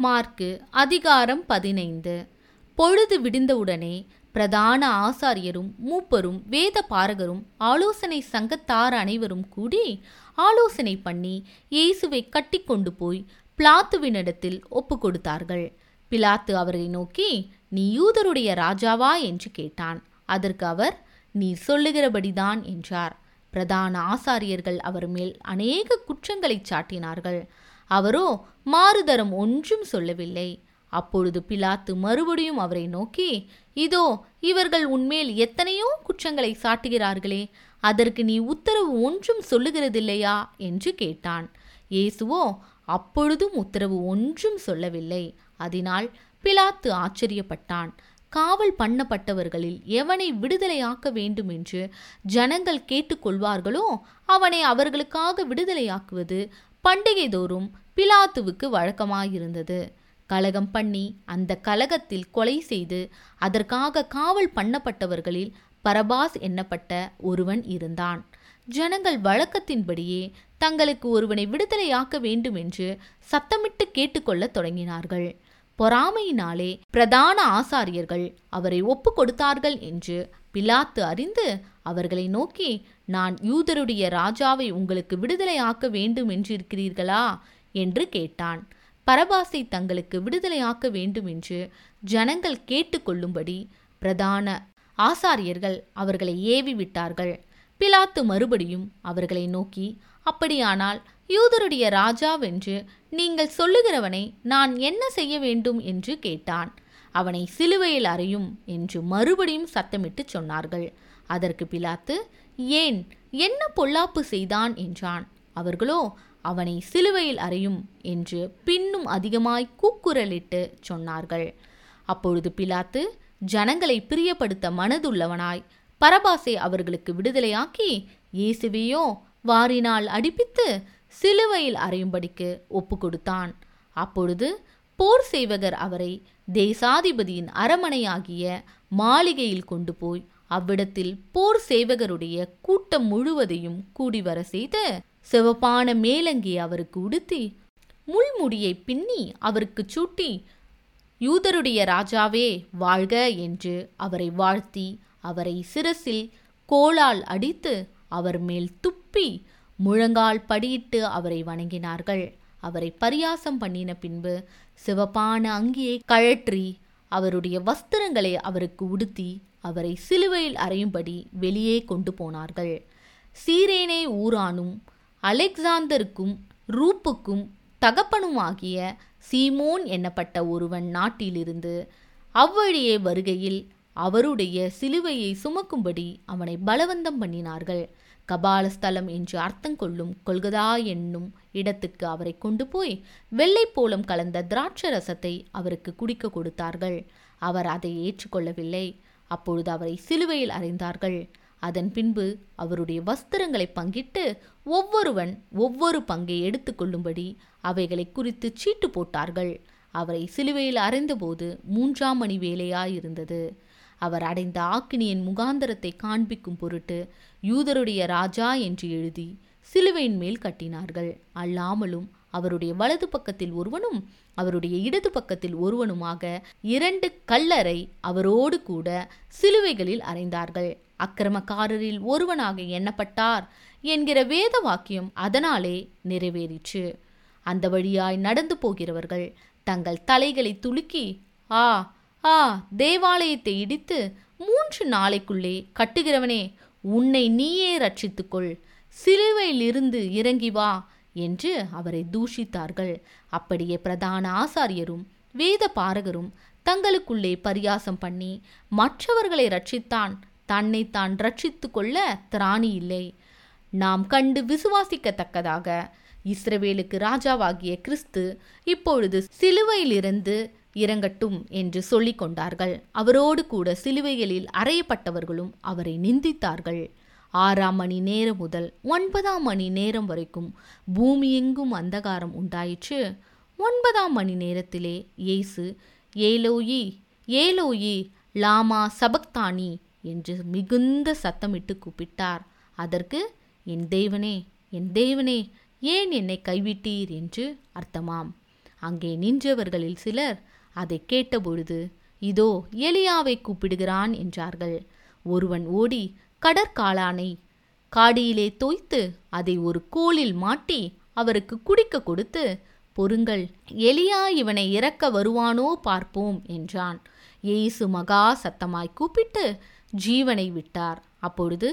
Mark அதிகாரம் பதினைந்து. பொழுது விடிந்தவுடனே பிரதான ஆசாரியரும் மூப்பரும் வேத பாரகரும் ஆலோசனை சங்கத்தார் அனைவரும் கூடி ஆலோசனை பண்ணி இயேசுவை கட்டி கொண்டு போய் பிளாத்துவினிடத்தில் ஒப்பு கொடுத்தார்கள். பிலாத்து அவரை நோக்கி நீ யூதருடைய ராஜாவா? என்று கேட்டான். அதற்கு அவர் நீ சொல்லுகிறபடிதான் என்றார். பிரதான ஆசாரியர்கள் அவர் மேல் அநேக குற்றங்களை சாட்டினார்கள். அவரோ மாறுதரம் ஒன்றும் சொல்லவில்லை. அப்பொழுது பிலாத்து மறுபடியும் அவரை நோக்கி இதோ இவர்கள் உன்மேல் எத்தனையோ குற்றங்களை சாட்டுகிறார்களே அதற்கு நீ உத்தரவு ஒன்றும் சொல்லுகிறதில்லையா? என்று கேட்டான். இயேசுவோ அப்பொழுதும் உத்தரவு ஒன்றும் சொல்லவில்லை. அதனால் பிலாத்து ஆச்சரியப்பட்டான். காவல் பண்ணப்பட்டவர்களில் எவனை விடுதலையாக்க வேண்டும் என்று ஜனங்கள் கேட்டுக்கொள்வார்களோ அவனை அவர்களுக்காக விடுதலையாக்குவது பண்டிகை தோறும் பிலாத்துவுக்கு வழக்கமாயிருந்தது. கலகம் பண்ணி அந்த கலகத்தில் கொலை செய்து அதற்காக காவல் பண்ணப்பட்டவர்களில் பரபாஸ் எண்ணப்பட்ட ஒருவன் இருந்தான். ஜனங்கள் வழக்கத்தின்படியே தங்களுக்கு ஒருவனை விடுதலையாக்க வேண்டும் என்று சத்தமிட்டு கேட்டுக்கொள்ளத் தொடங்கினார்கள். பொறாமையினாலே பிரதான ஆசாரியர்கள் அவரை ஒப்பு கொடுத்தார்கள் என்று பிலாத்து அறிந்து அவர்களை நோக்கி நான் யூதருடைய ராஜாவை உங்களுக்கு விடுதலையாக்க வேண்டும் என்றிருக்கிறீர்களா? என்று கேட்டான். பரபாசை தங்களுக்கு விடுதலையாக்க வேண்டும் என்று ஜனங்கள் கேட்டுக்கொள்ளும்படி பிரதான ஆசாரியர்கள் அவர்களை ஏவி விட்டார்கள். பிலாத்து மறுபடியும் அவர்களை நோக்கி அப்படியானால் யூதருடைய ராஜாவென்று நீங்கள் சொல்லுகிறவனை நான் என்ன செய்ய வேண்டும் என்று கேட்டான். அவனை சிலுவையில் அறையும் என்று மறுபடியும் சத்தமிட்டு சொன்னார்கள். அதற்கு பிலாத்து ஏன் என்ன பொல்லாப்பு செய்தான்? என்றான். அவர்களோ அவனை சிலுவையில் அறையும் என்று பின்னும் அதிகமாய் கூக்குரலிட்டு சொன்னார்கள். அப்பொழுது பிலாத்து ஜனங்களை பிரியப்படுத்த மனதுள்ளவனாய் பரபாசை அவர்களுக்கு விடுதலையாக்கி இயேசுவையோ வாரினால் அடிப்பித்து சிலுவையில் அறையும்படிக்கு ஒப்பு கொடுத்தான் அப்பொழுது போர் சேவகர் அவரை தேசாதிபதியின் அரமனையாகிய மாளிகையில் கொண்டு போய் அவ்விடத்தில் போர் சேவகருடைய கூட்டம் முழுவதையும் கூடி வர செய்து சிவப்பான மேலங்கி அவருக்கு உடுத்தி முள்முடியை பின்னி அவருக்கு சூட்டி யூதருடைய ராஜாவே வாழ்க என்று அவரை வாழ்த்தி அவரை சிரசில் கோலால் அடித்து அவர் மேல் துப்பி முழங்கால் படியிட்டு அவரை வணங்கினார்கள். அவரை பரியாசம் பண்ணின பின்பு சிவப்பான அங்கியை கழற்றி அவருடைய வஸ்திரங்களை அவருக்கு உடுத்தி அவரை சிலுவையில் அறையும்படி வெளியே கொண்டு போனார்கள். சீரேனே ஊரானும் அலெக்சாந்தருக்கும் ரூப்புக்கும் தகப்பனுமாகிய சீமோன் என்னப்பட்ட ஒருவன் நாட்டிலிருந்து அவ்வழியே வருகையில் அவருடைய சிலுவையை சுமக்கும்படி அவனை பலவந்தம் பண்ணினார்கள். கபாலஸ்தலம் என்று அர்த்தம் கொள்ளும் கொள்கதா என்னும் இடத்துக்கு அவரை கொண்டு போய் வெள்ளை போலம் கலந்த திராட்சை ரசத்தை அவருக்கு குடிக்க கொடுத்தார்கள். அவர் அதை ஏற்றுக்கொள்ளவில்லை. அப்பொழுது அவரை சிலுவையில் அறைந்தார்கள். அதன் பின்பு அவருடைய வஸ்திரங்களை பங்கிட்டு ஒவ்வொருவன் ஒவ்வொரு பங்கை எடுத்துக்கொள்ளும்படி அவைகளை குறித்து சீட்டு போட்டார்கள். அவரை சிலுவையில் அறைந்தபோது மூன்றாம் மணி வேலையாயிருந்தது. அவர் அடைந்த ஆக்கினியின் முகாந்தரத்தை காண்பிக்கும் பொருட்டு யூதருடைய ராஜா என்று எழுதி சிலுவையின் மேல் கட்டினார்கள். அல்லாமலும் அவருடைய வலது பக்கத்தில் ஒருவனும் அவருடைய இடது பக்கத்தில் ஒருவனுமாக இரண்டு கல்லறை அவரோடு கூட சிலுவைகளில் அறைந்தார்கள். அக்கிரமக்காரரில் ஒருவனாக எண்ணப்பட்டார் என்கிற வேத வாக்கியம் அதனாலே நிறைவேறிற்று. அந்த வழியாய் நடந்து போகிறவர்கள் தங்கள் தலைகளை துலுக்கி ஆ ஆ தேவாலயத்தை இடித்து மூன்று நாளைக்குள்ளே கட்டுகிறவனே உன்னை நீயே ரட்சித்துக்கொள். சிலுவையிலிருந்து இறங்கி வா என்று அவரை தூஷித்தார்கள். அப்படியே பிரதான ஆசாரியரும் வேத பாரகரும் தங்களுக்குள்ளே பரியாசம் பண்ணி மற்றவர்களை ரட்சித்தான் தன்னை தான் ரட்சித்து கொள்ள திராணி இல்லை. நாம் கண்டு விசுவாசிக்கத்தக்கதாக இஸ்ரவேலுக்கு ராஜாவாகிய கிறிஸ்து இப்பொழுது சிலுவையிலிருந்து இறங்கட்டும் என்று சொல்லிக் கொண்டார்கள். அவரோடு கூட சிலுவைகளில் அறையப்பட்டவர்களும் அவரை நிந்தித்தார்கள். ஆறாம் மணி நேரம் முதல் ஒன்பதாம் மணி நேரம் வரைக்கும் பூமியெங்கும் அந்தகாரம் உண்டாயிற்று. ஒன்பதாம் மணி நேரத்திலே இயேசு ஏலோயி ஏலோயி லாமா சபக்தானி என்று மிகுந்த சத்தமிட்டு கூப்பிட்டார். அதற்கு என் தேவனே என் தேவனே ஏன் என்னை கைவிட்டீர்? என்று அர்த்தமாம். அங்கே நின்றவர்களில் சிலர் அதை கேட்டபொழுது இதோ எலியாவை கூப்பிடுகிறான் என்றார்கள். ஒருவன் ஓடி கடற்காளானை காடியிலே தோய்த்து அதை ஒரு கோலில் மாட்டி அவருக்கு குடிக்க கொடுத்து பொறுங்கள் எலியா இவனை இறக்க வருவானோ பார்ப்போம் என்றான். ஏசு மகா சத்தமாய் கூப்பிட்டு ஜீவனை விட்டார். அப்பொழுது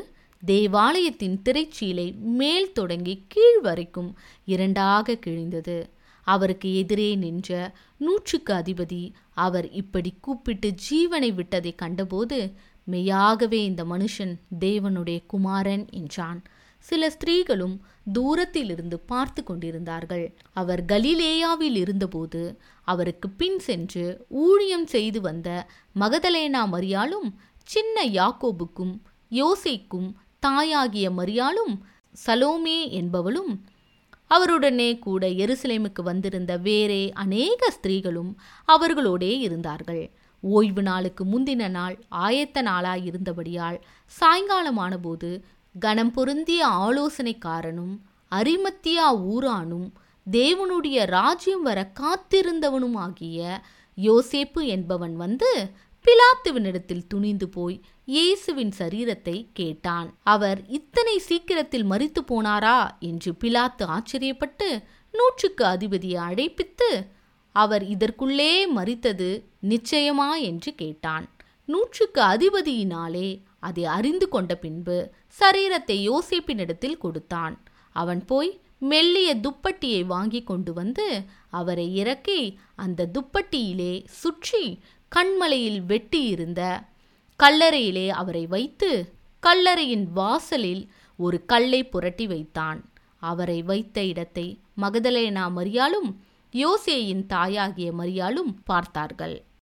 தேவாலயத்தின் திரைச்சீலை மேல் தொடங்கி கீழ் வரைக்கும் இரண்டாக கிழிந்தது. அவருக்கு எதிரே நின்ற நூற்றுக்கு அதிபதி அவர் இப்படி கூப்பிட்டு ஜீவனை விட்டதை கண்டபோது மெய்யாகவே இந்த மனுஷன் தேவனுடைய குமாரன் என்றான். சில ஸ்திரீகளும் தூரத்திலிருந்து பார்த்து கொண்டிருந்தார்கள். அவர் கலிலேயாவில் இருந்தபோது அவருக்கு பின் சென்று ஊழியம் செய்து வந்த மகதலேனா மரியாளும் சின்ன யாக்கோபுக்கும் யோசைக்கும் தாயாகிய மரியாளும் சலோமே என்பவளும் அவருடனே கூட எருசலேமுக்கு வந்திருந்த வேறே அநேக ஸ்திரீகளும் அவர்களோடே இருந்தார்கள். ஓய்வு நாளுக்கு முந்தின நாள் ஆயத்த நாளாயிருந்தபடியால் சாயங்காலமானபோது கனம் பொருந்திய ஆலோசனைக்காரனும் அரிமத்தியா ஊரானும் தேவனுடைய ராஜ்யம் வர காத்திருந்தவனும் ஆகிய யோசேப்பு என்பவன் வந்து பிலாத்துவினிடத்தில் துணிந்து போய் இயேசுவின் சரீரத்தை கேட்டான். அவர் இத்தனை சீக்கிரத்தில் மறித்து போனாரா? என்று பிலாத்து ஆச்சரியப்பட்டு நூற்றுக்கு அதிபதியை அழைப்பித்து அவர் இதற்குள்ளே மறித்தது நிச்சயமா? என்று கேட்டான். நூற்றுக்கு அதிபதியினாலே அதை அறிந்து கொண்ட பின்பு சரீரத்தை யோசிப்பினிடத்தில் கொடுத்தான். அவன் போய் மெல்லிய துப்பட்டியை வாங்கி கொண்டு வந்து அவரை இறக்கி அந்த துப்பட்டியிலே சுற்றி கண்மலையில் வெட்டியிருந்த கல்லறையிலே அவரை வைத்து கல்லறையின் வாசலில் ஒரு கல்லை புரட்டி வைத்தான். அவரை வைத்த இடத்தை மகதலேனா மரியாலும் யோசேயின் தாயாகிய மரியாலும் பார்த்தார்கள்.